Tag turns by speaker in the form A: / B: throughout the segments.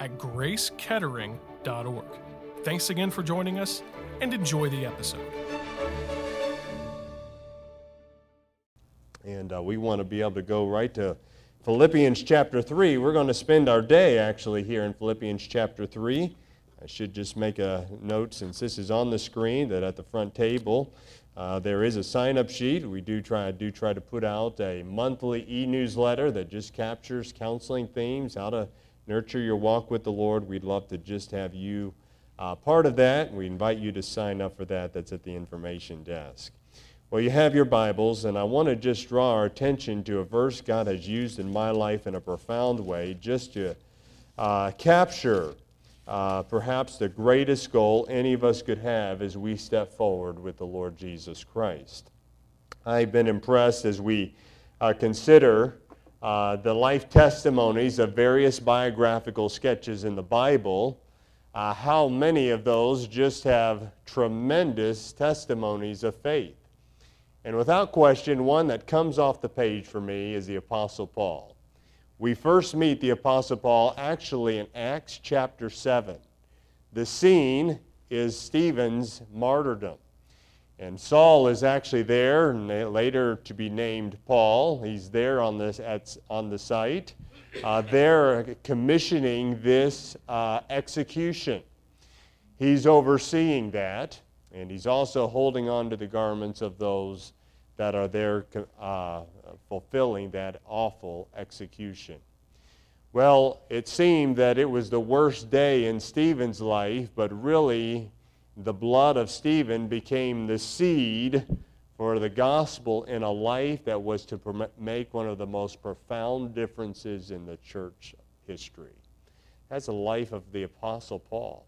A: at gracekettering.org. Thanks again for joining us and enjoy the episode.
B: And uh, we want to be able to go right to Philippians chapter 3. We're going to spend our day actually here in Philippians chapter 3. I should just make a note since this is on the screen that at the front table uh, there is a sign up sheet. We do try, do try to put out a monthly e newsletter that just captures counseling themes, how to nurture your walk with the Lord. We'd love to just have you uh, part of that. We invite you to sign up for that. That's at the information desk. Well, you have your Bibles, and I want to just draw our attention to a verse God has used in my life in a profound way just to uh, capture uh, perhaps the greatest goal any of us could have as we step forward with the Lord Jesus Christ. I've been impressed as we uh, consider uh, the life testimonies of various biographical sketches in the Bible, uh, how many of those just have tremendous testimonies of faith. And without question, one that comes off the page for me is the Apostle Paul. We first meet the Apostle Paul actually in Acts chapter 7. The scene is Stephen's martyrdom. And Saul is actually there, later to be named Paul. He's there on, this, at, on the site. Uh, they're commissioning this uh, execution. He's overseeing that, and he's also holding on to the garments of those that are there uh, fulfilling that awful execution. Well, it seemed that it was the worst day in Stephen's life, but really the blood of Stephen became the seed for the gospel in a life that was to make one of the most profound differences in the church history. That's the life of the Apostle Paul.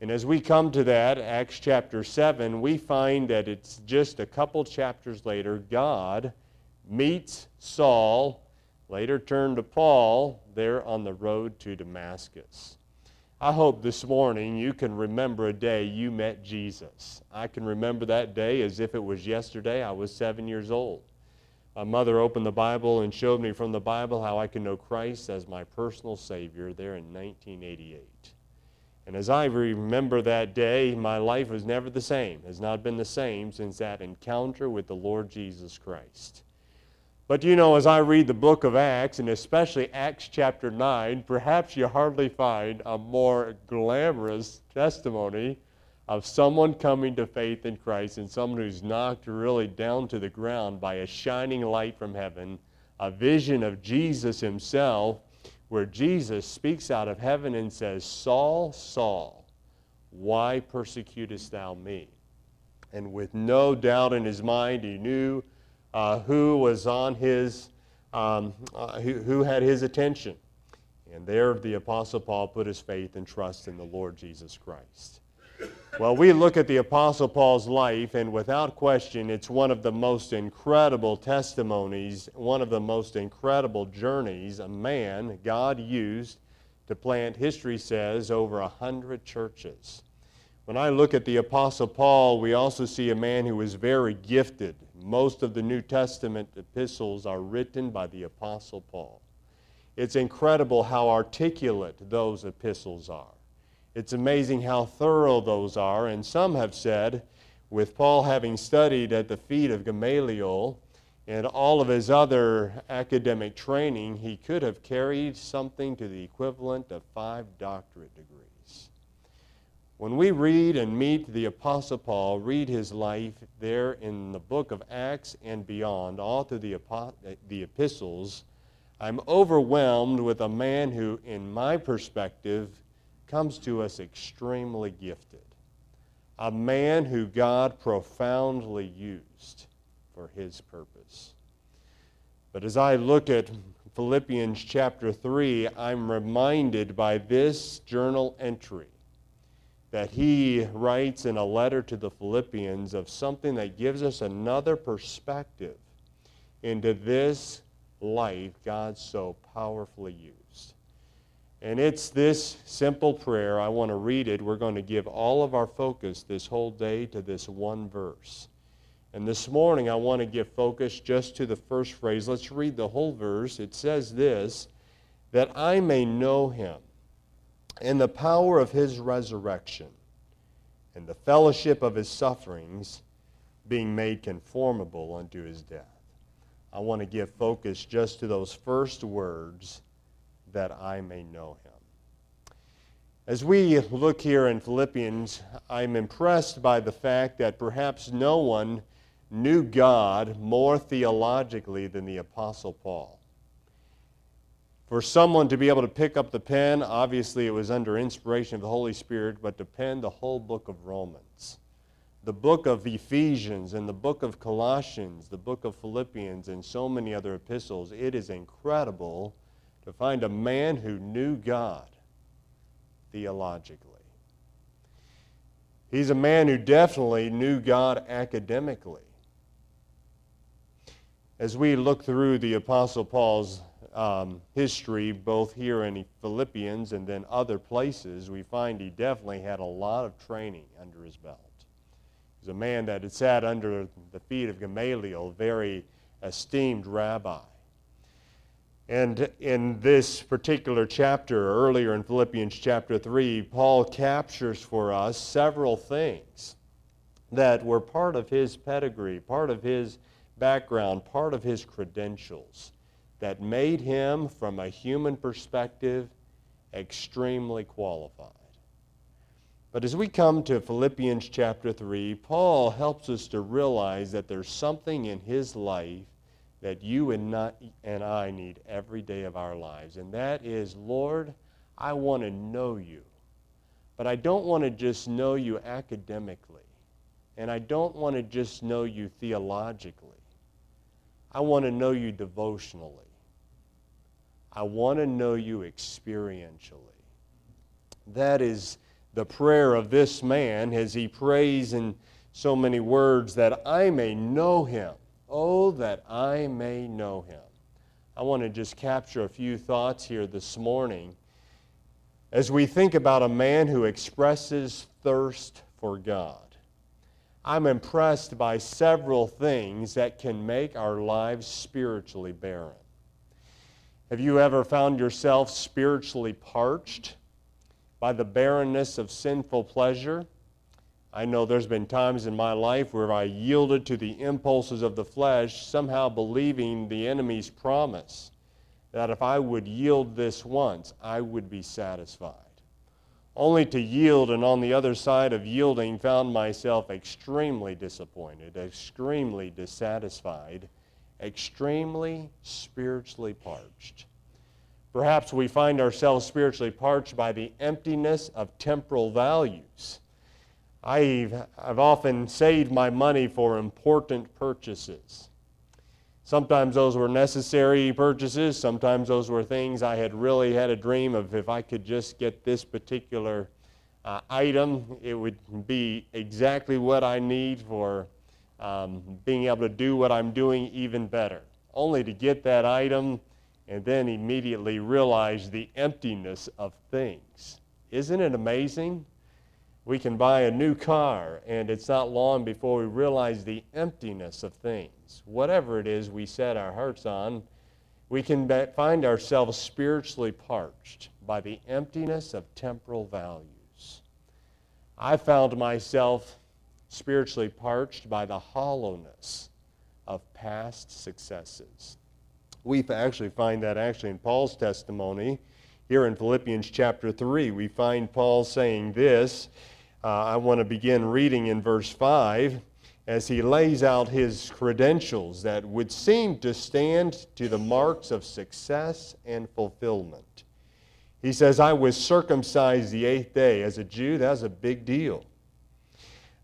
B: And as we come to that, Acts chapter 7, we find that it's just a couple chapters later, God meets Saul, later turned to Paul, there on the road to Damascus. I hope this morning you can remember a day you met Jesus. I can remember that day as if it was yesterday. I was seven years old. My mother opened the Bible and showed me from the Bible how I can know Christ as my personal Savior there in 1988. And as I remember that day, my life was never the same, has not been the same since that encounter with the Lord Jesus Christ. But you know, as I read the book of Acts, and especially Acts chapter 9, perhaps you hardly find a more glamorous testimony of someone coming to faith in Christ and someone who's knocked really down to the ground by a shining light from heaven, a vision of Jesus himself, where Jesus speaks out of heaven and says, Saul, Saul, why persecutest thou me? And with no doubt in his mind, he knew uh, who was on his, um, uh, who, who had his attention. And there the Apostle Paul put his faith and trust in the Lord Jesus Christ. Well, we look at the Apostle Paul's life, and without question, it's one of the most incredible testimonies, one of the most incredible journeys a man God used to plant, history says, over a hundred churches. When I look at the Apostle Paul, we also see a man who was very gifted most of the New Testament epistles are written by the Apostle Paul. It's incredible how articulate those epistles are. It's amazing how thorough those are, and some have said, with Paul having studied at the feet of Gamaliel and all of his other academic training, he could have carried something to the equivalent of five doctorate degrees. When we read and meet the Apostle Paul, read his life there in the book of Acts and beyond, all through the, the epistles, I'm overwhelmed with a man who, in my perspective, comes to us extremely gifted. A man who God profoundly used for his purpose. But as I look at Philippians chapter 3, I'm reminded by this journal entry that he writes in a letter to the Philippians of something that gives us another perspective into this life God so powerfully used. And it's this simple prayer. I want to read it. We're going to give all of our focus this whole day to this one verse. And this morning, I want to give focus just to the first phrase. Let's read the whole verse. It says this that I may know him and the power of his resurrection and the fellowship of his sufferings, being made conformable unto his death. I want to give focus just to those first words that I may know him. As we look here in Philippians, I'm impressed by the fact that perhaps no one knew God more theologically than the Apostle Paul. For someone to be able to pick up the pen, obviously it was under inspiration of the Holy Spirit, but to pen the whole book of Romans, the book of Ephesians, and the book of Colossians, the book of Philippians, and so many other epistles, it is incredible to find a man who knew God theologically. He's a man who definitely knew God academically. As we look through the Apostle Paul's um, history, both here in Philippians and then other places, we find he definitely had a lot of training under his belt. He's a man that had sat under the feet of Gamaliel, very esteemed rabbi. And in this particular chapter, earlier in Philippians chapter 3, Paul captures for us several things that were part of his pedigree, part of his background, part of his credentials that made him, from a human perspective, extremely qualified. But as we come to Philippians chapter 3, Paul helps us to realize that there's something in his life that you and, not, and I need every day of our lives. And that is, Lord, I want to know you. But I don't want to just know you academically. And I don't want to just know you theologically. I want to know you devotionally. I want to know you experientially. That is the prayer of this man as he prays in so many words that I may know him. Oh, that I may know him. I want to just capture a few thoughts here this morning as we think about a man who expresses thirst for God. I'm impressed by several things that can make our lives spiritually barren. Have you ever found yourself spiritually parched by the barrenness of sinful pleasure? I know there's been times in my life where I yielded to the impulses of the flesh, somehow believing the enemy's promise that if I would yield this once, I would be satisfied. Only to yield, and on the other side of yielding, found myself extremely disappointed, extremely dissatisfied extremely spiritually parched. Perhaps we find ourselves spiritually parched by the emptiness of temporal values. I've, I've often saved my money for important purchases. Sometimes those were necessary purchases, sometimes those were things I had really had a dream of if I could just get this particular uh, item, it would be exactly what I need for um, being able to do what I'm doing even better, only to get that item and then immediately realize the emptiness of things. Isn't it amazing? We can buy a new car, and it's not long before we realize the emptiness of things. Whatever it is we set our hearts on, we can find ourselves spiritually parched by the emptiness of temporal values. I found myself spiritually parched by the hollowness of past successes. We actually find that actually in Paul's testimony here in Philippians chapter 3. We find Paul saying this. Uh, I want to begin reading in verse 5 as he lays out his credentials that would seem to stand to the marks of success and fulfillment. He says, I was circumcised the eighth day. As a Jew, that's a big deal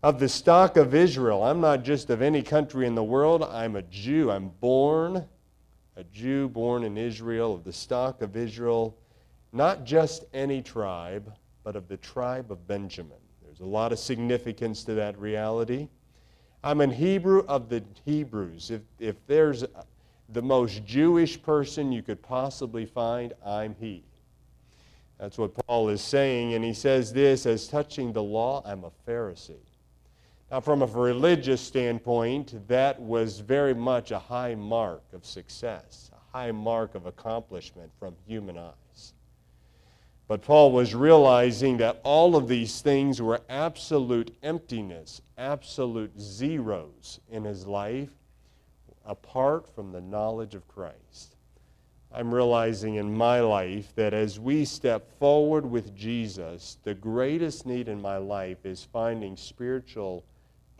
B: of the stock of Israel. I'm not just of any country in the world, I'm a Jew. I'm born a Jew born in Israel, of the stock of Israel, not just any tribe, but of the tribe of Benjamin. There's a lot of significance to that reality. I'm an Hebrew of the Hebrews. If, if there's the most Jewish person you could possibly find, I'm he. That's what Paul is saying, and he says this as touching the law, I'm a Pharisee. Now, from a religious standpoint, that was very much a high mark of success, a high mark of accomplishment from human eyes. But Paul was realizing that all of these things were absolute emptiness, absolute zeros in his life apart from the knowledge of Christ. I'm realizing in my life that as we step forward with Jesus, the greatest need in my life is finding spiritual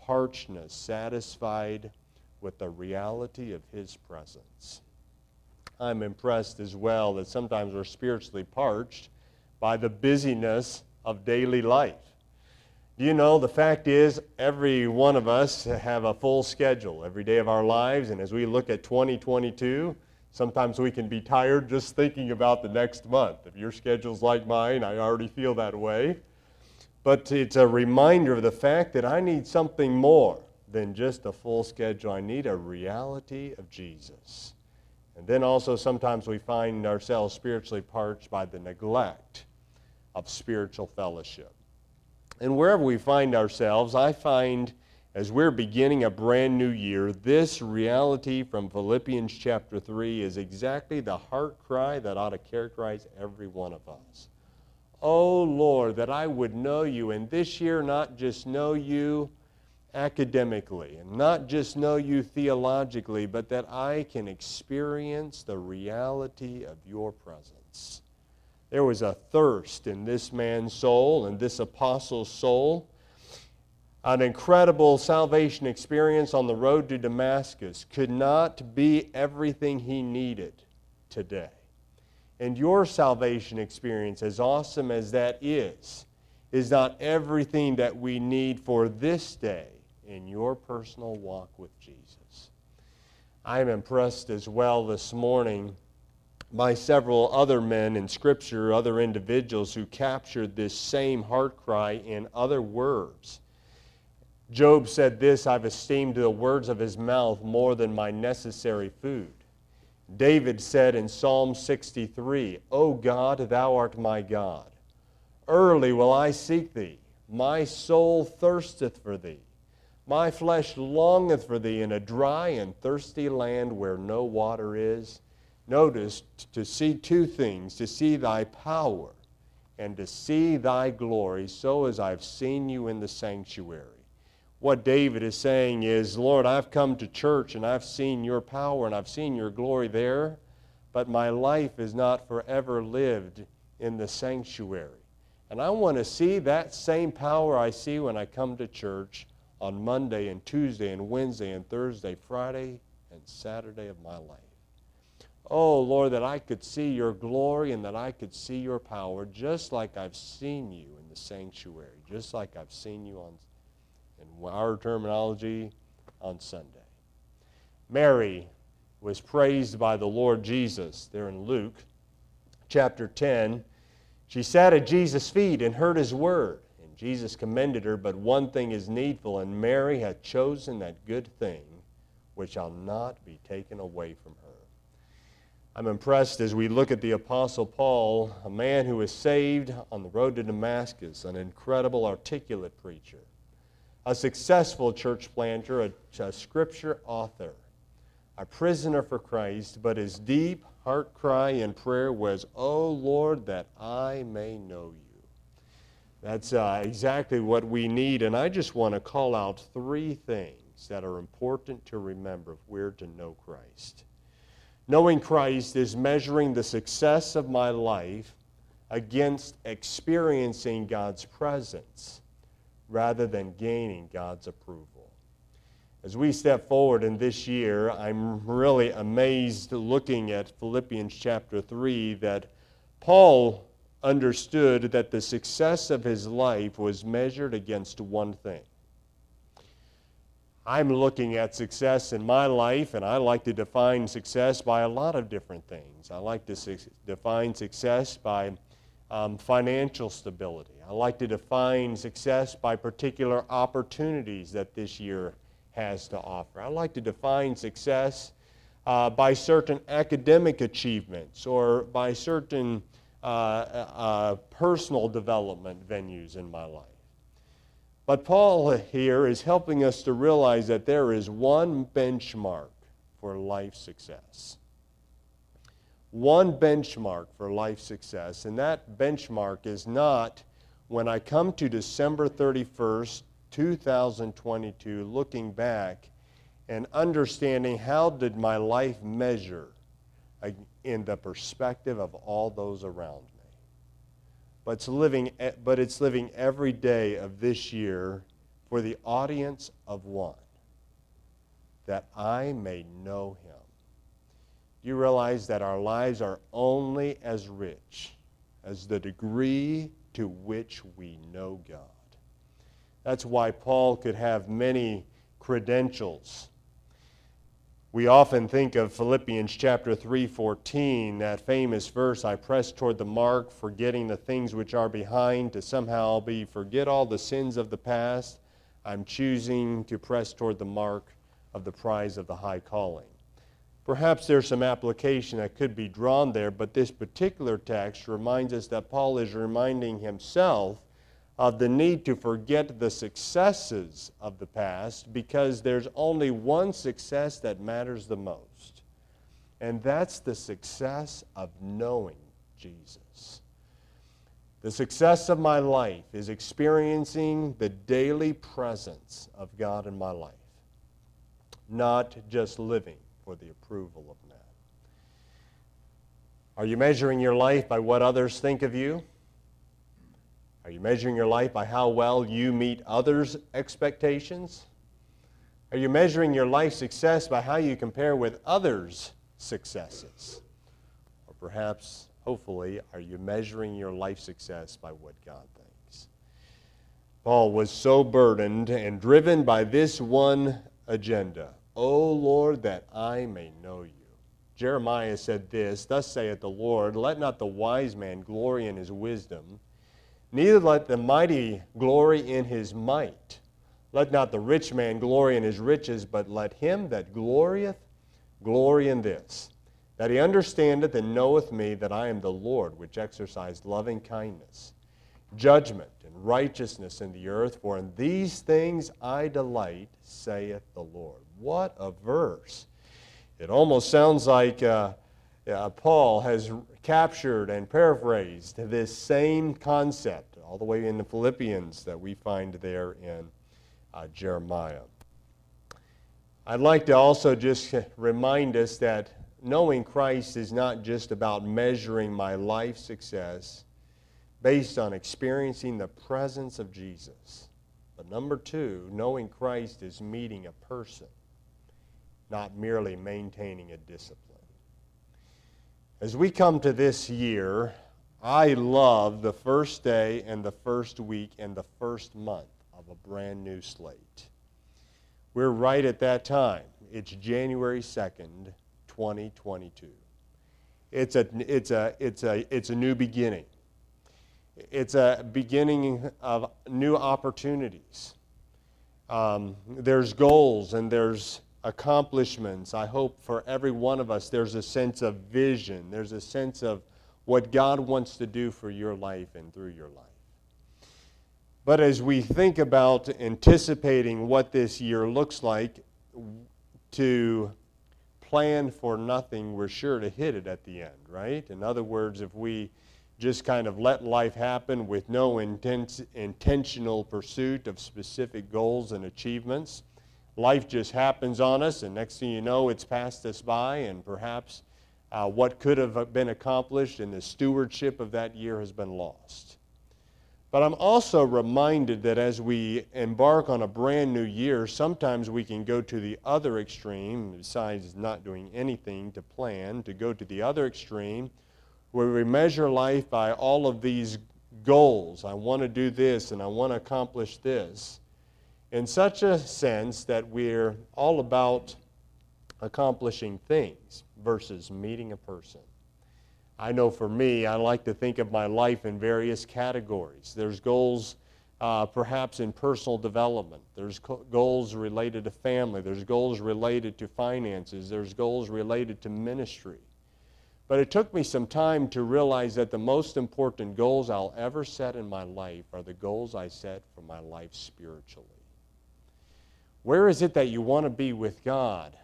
B: parchness satisfied with the reality of His presence. I'm impressed as well that sometimes we're spiritually parched by the busyness of daily life. You know the fact is every one of us have a full schedule every day of our lives and as we look at 2022 sometimes we can be tired just thinking about the next month. If your schedule's like mine, I already feel that way. But it's a reminder of the fact that I need something more than just a full schedule. I need a reality of Jesus. And then also sometimes we find ourselves spiritually parched by the neglect of spiritual fellowship. And wherever we find ourselves, I find as we're beginning a brand new year, this reality from Philippians chapter 3 is exactly the heart cry that ought to characterize every one of us. Oh Lord, that I would know you, and this year not just know you academically, and not just know you theologically, but that I can experience the reality of your presence. There was a thirst in this man's soul and this apostle's soul. An incredible salvation experience on the road to Damascus could not be everything he needed today. And your salvation experience, as awesome as that is, is not everything that we need for this day in your personal walk with Jesus. I am impressed as well this morning by several other men in Scripture, other individuals who captured this same heart cry in other words. Job said this I've esteemed the words of his mouth more than my necessary food. David said in Psalm 63, O God, thou art my God. Early will I seek thee. My soul thirsteth for thee. My flesh longeth for thee in a dry and thirsty land where no water is Notice to see two things to see thy power and to see thy glory, so as I've seen you in the sanctuary. What David is saying is, Lord, I've come to church and I've seen your power and I've seen your glory there, but my life is not forever lived in the sanctuary. And I want to see that same power I see when I come to church on Monday and Tuesday and Wednesday and Thursday, Friday and Saturday of my life. Oh, Lord, that I could see your glory and that I could see your power just like I've seen you in the sanctuary, just like I've seen you on, in our terminology, on Sunday. Mary was praised by the Lord Jesus there in Luke chapter 10. She sat at Jesus' feet and heard his word. And Jesus commended her, but one thing is needful, and Mary hath chosen that good thing which shall not be taken away from her. I'm impressed as we look at the Apostle Paul, a man who was saved on the road to Damascus, an incredible, articulate preacher, a successful church planter, a, a scripture author, a prisoner for Christ, but his deep heart cry in prayer was, Oh Lord, that I may know you. That's uh, exactly what we need, and I just want to call out three things that are important to remember if we're to know Christ. Knowing Christ is measuring the success of my life against experiencing God's presence rather than gaining God's approval. As we step forward in this year, I'm really amazed looking at Philippians chapter 3 that Paul understood that the success of his life was measured against one thing I'm looking at success in my life, and I like to define success by a lot of different things. I like to su- define success by um, financial stability. I like to define success by particular opportunities that this year has to offer. I like to define success uh, by certain academic achievements or by certain uh, uh, personal development venues in my life. But Paul here is helping us to realize that there is one benchmark for life success. One benchmark for life success, and that benchmark is not when I come to December 31st, 2022, looking back and understanding how did my life measure in the perspective of all those around me. But it's living, but it's living every day of this year for the audience of one, that I may know him. You realize that our lives are only as rich as the degree to which we know God? That's why Paul could have many credentials we often think of Philippians chapter 3:14, that famous verse, I press toward the mark, forgetting the things which are behind to somehow be forget all the sins of the past. I'm choosing to press toward the mark of the prize of the high calling. Perhaps there's some application that could be drawn there, but this particular text reminds us that Paul is reminding himself of the need to forget the successes of the past because there's only one success that matters the most, and that's the success of knowing Jesus. The success of my life is experiencing the daily presence of God in my life, not just living for the approval of men. Are you measuring your life by what others think of you? Are you measuring your life by how well you meet others' expectations? Are you measuring your life success by how you compare with others' successes? Or perhaps, hopefully, are you measuring your life success by what God thinks? Paul was so burdened and driven by this one agenda O Lord, that I may know you. Jeremiah said this Thus saith the Lord, Let not the wise man glory in his wisdom Neither let the mighty glory in his might. Let not the rich man glory in his riches, but let him that glorieth glory in this, that he understandeth and knoweth me, that I am the Lord, which exercise loving kindness, judgment, and righteousness in the earth. For in these things I delight, saith the Lord. What a verse! It almost sounds like. Uh, uh, Paul has captured and paraphrased this same concept all the way in the Philippians that we find there in uh, Jeremiah. I'd like to also just remind us that knowing Christ is not just about measuring my life success based on experiencing the presence of Jesus. But number two, knowing Christ is meeting a person, not merely maintaining a discipline. As we come to this year, I love the first day and the first week and the first month of a brand new slate. We're right at that time. It's January 2nd, 2022. It's a, it's a, it's a, it's a new beginning. It's a beginning of new opportunities. Um, there's goals and there's accomplishments. I hope for every one of us there's a sense of vision, there's a sense of what God wants to do for your life and through your life. But as we think about anticipating what this year looks like, to plan for nothing, we're sure to hit it at the end, right? In other words, if we just kind of let life happen with no intense, intentional pursuit of specific goals and achievements, life just happens on us, and next thing you know, it's passed us by, and perhaps uh, what could have been accomplished in the stewardship of that year has been lost. But I'm also reminded that as we embark on a brand new year, sometimes we can go to the other extreme, besides not doing anything to plan, to go to the other extreme where we measure life by all of these goals. I want to do this and I want to accomplish this. In such a sense that we're all about accomplishing things versus meeting a person. I know for me, I like to think of my life in various categories. There's goals uh, perhaps in personal development, there's co- goals related to family, there's goals related to finances, there's goals related to ministry. But it took me some time to realize that the most important goals I'll ever set in my life are the goals I set for my life spiritually. Where is it that you want to be with God?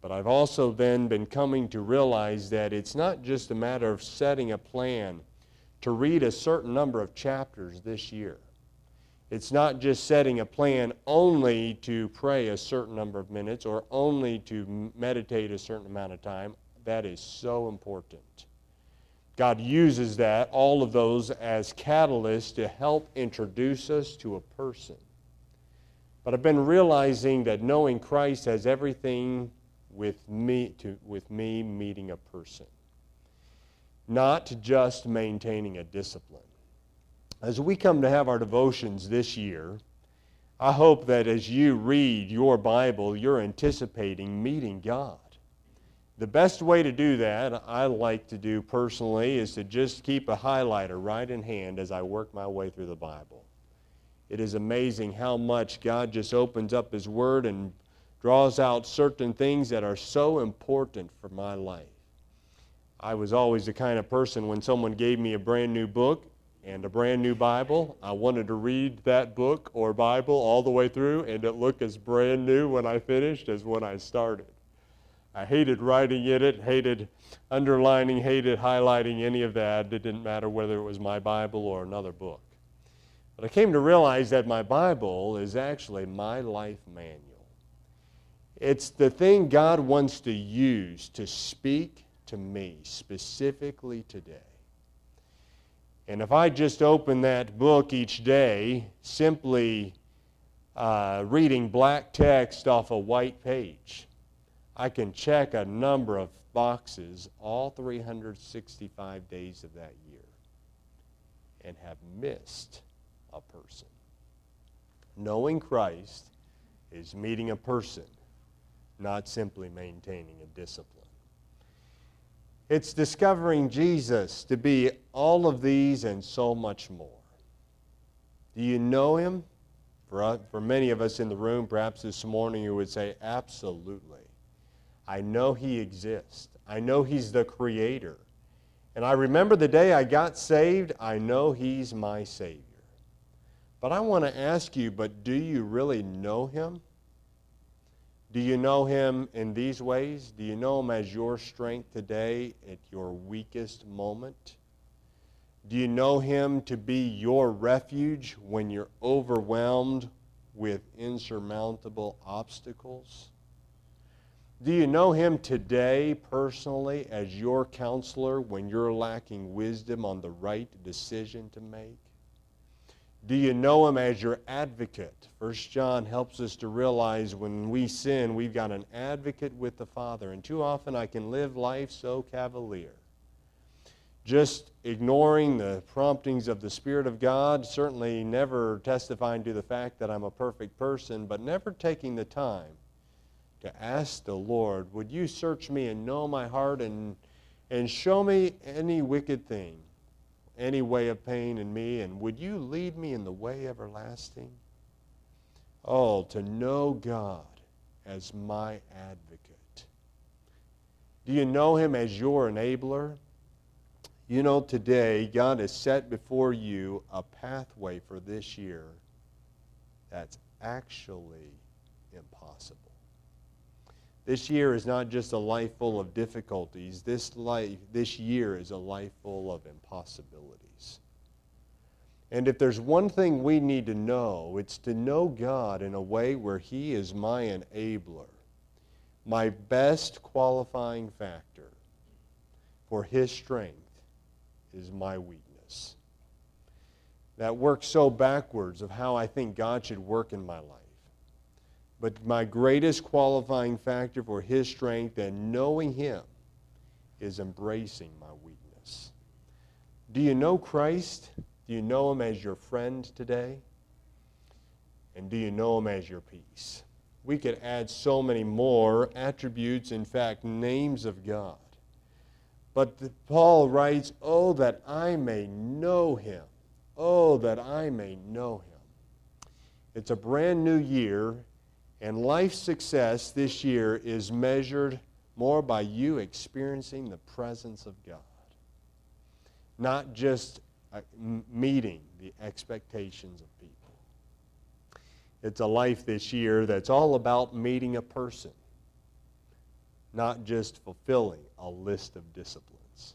B: But I've also then been coming to realize that it's not just a matter of setting a plan to read a certain number of chapters this year. It's not just setting a plan only to pray a certain number of minutes or only to meditate a certain amount of time. That is so important. God uses that, all of those, as catalysts to help introduce us to a person. But I've been realizing that knowing Christ has everything with me to with me meeting a person. Not just maintaining a discipline. As we come to have our devotions this year, I hope that as you read your Bible, you're anticipating meeting God. The best way to do that, I like to do personally, is to just keep a highlighter right in hand as I work my way through the Bible. It is amazing how much God just opens up His Word and draws out certain things that are so important for my life. I was always the kind of person when someone gave me a brand new book and a brand new Bible, I wanted to read that book or Bible all the way through and it looked as brand new when I finished as when I started. I hated writing in it, hated underlining, hated highlighting any of that. It didn't matter whether it was my Bible or another book. But I came to realize that my Bible is actually my life manual. It's the thing God wants to use to speak to me specifically today. And if I just open that book each day, simply uh, reading black text off a white page, I can check a number of boxes all 365 days of that year and have missed a person. Knowing Christ is meeting a person, not simply maintaining a discipline. It's discovering Jesus to be all of these and so much more. Do you know him? For, uh, for many of us in the room, perhaps this morning you would say, Absolutely. I know he exists. I know he's the creator. And I remember the day I got saved, I know he's my Savior. But I want to ask you, but do you really know him? Do you know him in these ways? Do you know him as your strength today at your weakest moment? Do you know him to be your refuge when you're overwhelmed with insurmountable obstacles? Do you know him today personally as your counselor when you're lacking wisdom on the right decision to make? Do you know him as your advocate? First John helps us to realize when we sin, we've got an advocate with the Father. And too often I can live life so cavalier. Just ignoring the promptings of the Spirit of God, certainly never testifying to the fact that I'm a perfect person, but never taking the time to ask the Lord, Would you search me and know my heart and, and show me any wicked thing? Any way of pain in me, and would you lead me in the way everlasting? Oh, to know God as my advocate. Do you know him as your enabler? You know, today, God has set before you a pathway for this year that's actually impossible. This year is not just a life full of difficulties. This life, this year is a life full of impossibilities. And if there's one thing we need to know, it's to know God in a way where He is my enabler, my best qualifying factor for His strength is my weakness. That works so backwards of how I think God should work in my life. But my greatest qualifying factor for His strength and knowing Him is embracing my weakness. Do you know Christ? Do you know Him as your friend today? And do you know him as your peace? We could add so many more attributes, in fact, names of God. But the, Paul writes, Oh, that I may know him. Oh, that I may know him. It's a brand new year, and life success this year is measured more by you experiencing the presence of God, not just uh, meeting the expectations of people. It's a life this year that's all about meeting a person, not just fulfilling a list of disciplines.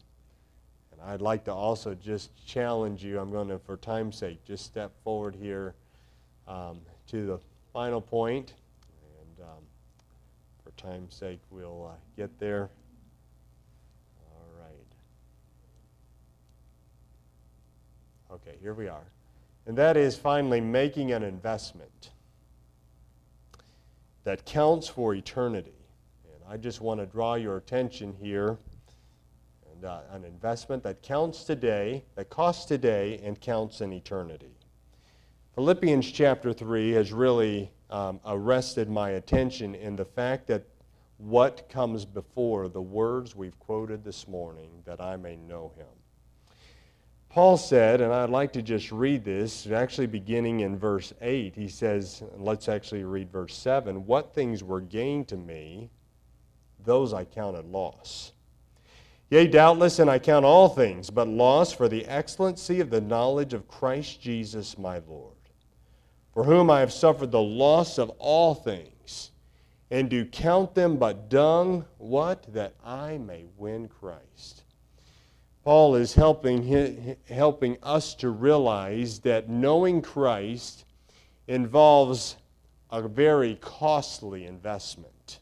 B: And I'd like to also just challenge you. I'm going to, for time's sake, just step forward here um, to the final point. Time's sake, we'll uh, get there. All right. Okay, here we are. And that is finally making an investment that counts for eternity. And I just want to draw your attention here and uh, an investment that counts today, that costs today, and counts in eternity. Philippians chapter 3 has really um, arrested my attention in the fact that what comes before the words we've quoted this morning, that I may know him. Paul said, and I'd like to just read this, actually beginning in verse 8. He says, let's actually read verse 7 What things were gained to me, those I counted loss. Yea, doubtless, and I count all things but loss for the excellency of the knowledge of Christ Jesus my Lord, for whom I have suffered the loss of all things, and do count them but dung, what? That I may win Christ Paul is helping, helping us to realize that knowing Christ involves a very costly investment.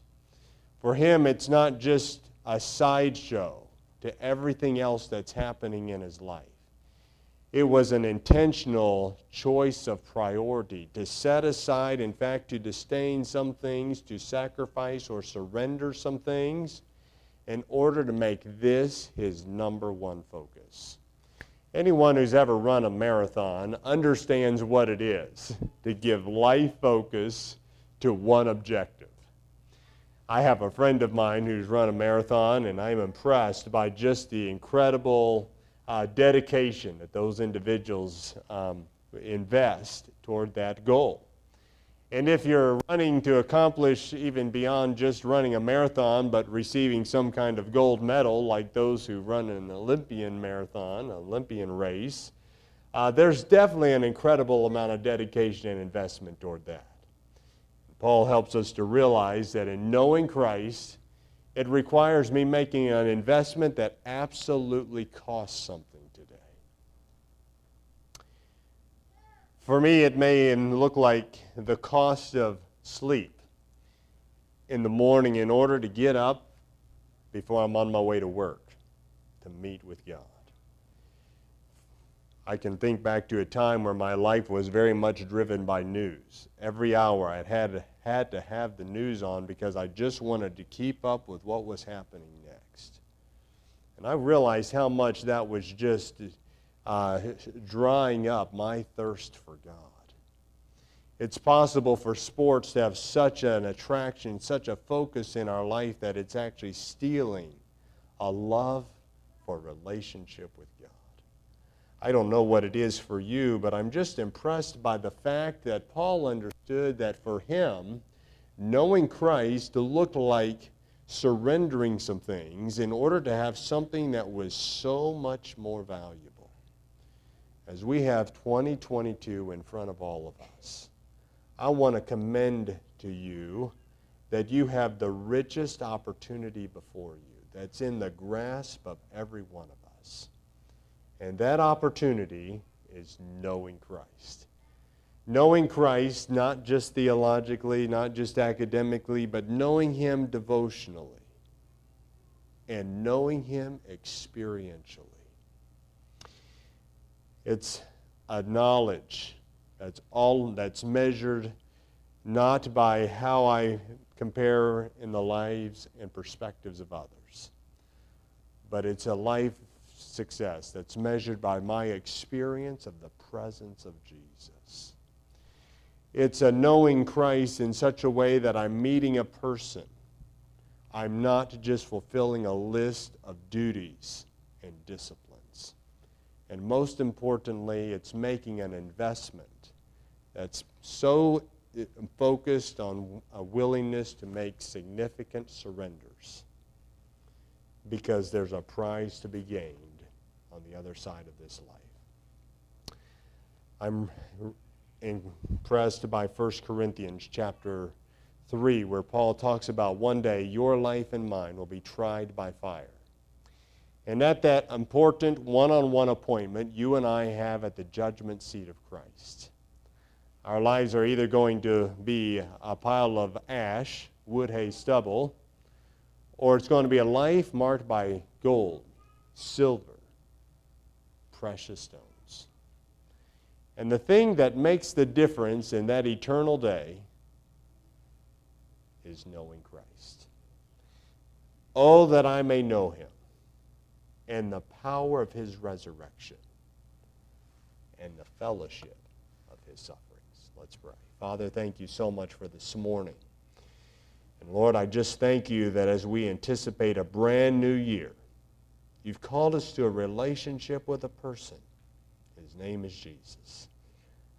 B: For him, it's not just a sideshow to everything else that's happening in his life. It was an intentional choice of priority to set aside, in fact, to disdain some things, to sacrifice or surrender some things in order to make this his number one focus. Anyone who's ever run a marathon understands what it is to give life focus to one objective. I have a friend of mine who's run a marathon, and I'm impressed by just the incredible uh, dedication that those individuals um, invest toward that goal. And if you're running to accomplish even beyond just running a marathon, but receiving some kind of gold medal, like those who run an Olympian marathon, Olympian race, uh, there's definitely an incredible amount of dedication and investment toward that. Paul helps us to realize that in knowing Christ, it requires me making an investment that absolutely costs something. Today. For me, it may look like the cost of sleep in the morning in order to get up before I'm on my way to work to meet with God. I can think back to a time where my life was very much driven by news. Every hour I had, had to have the news on because I just wanted to keep up with what was happening next. And I realized how much that was just uh, drying up my thirst for God. It's possible for sports to have such an attraction, such a focus in our life that it's actually stealing a love for relationship with God. I don't know what it is for you, but I'm just impressed by the fact that Paul understood that for him, knowing Christ looked like surrendering some things in order to have something that was so much more valuable as we have 2022 in front of all of us, I want to commend to you that you have the richest opportunity before you that's in the grasp of every one of us. And that opportunity is knowing Christ. Knowing Christ, not just theologically, not just academically, but knowing Him devotionally and knowing Him experientially. It's a knowledge that's all that's measured not by how I compare in the lives and perspectives of others, but it's a life success that's measured by my experience of the presence of Jesus. It's a knowing Christ in such a way that I'm meeting a person. I'm not just fulfilling a list of duties and disciplines. And most importantly, it's making an investment that's so uh, focused on a willingness to make significant surrenders because there's a prize to be gained on the other side of this life. I'm impressed by 1 Corinthians chapter 3, where Paul talks about one day your life and mine will be tried by fire. And at that important one on one appointment you and I have at the judgment seat of Christ, our lives are either going to be a pile of ash, wood, hay, stubble, or it's going to be a life marked by gold, silver, precious stones. And the thing that makes the difference in that eternal day is knowing Christ. Oh, that I may know him and the power of his resurrection and the fellowship of his sufferings. Let's pray. Father, thank you so much for this morning. And Lord, I just thank you that as we anticipate a brand new year, you've called us to a relationship with a person. His name is Jesus.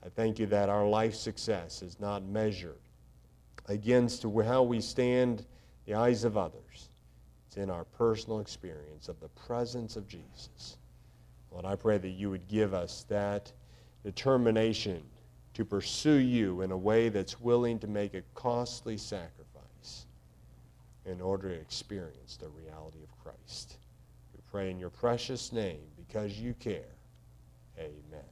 B: I thank you that our life success is not measured against how we stand the eyes of others. It's in our personal experience of the presence of Jesus. Lord, I pray that you would give us that determination to pursue you in a way that's willing to make a costly sacrifice in order to experience the reality of Christ. Pray in your precious name because you care. Amen.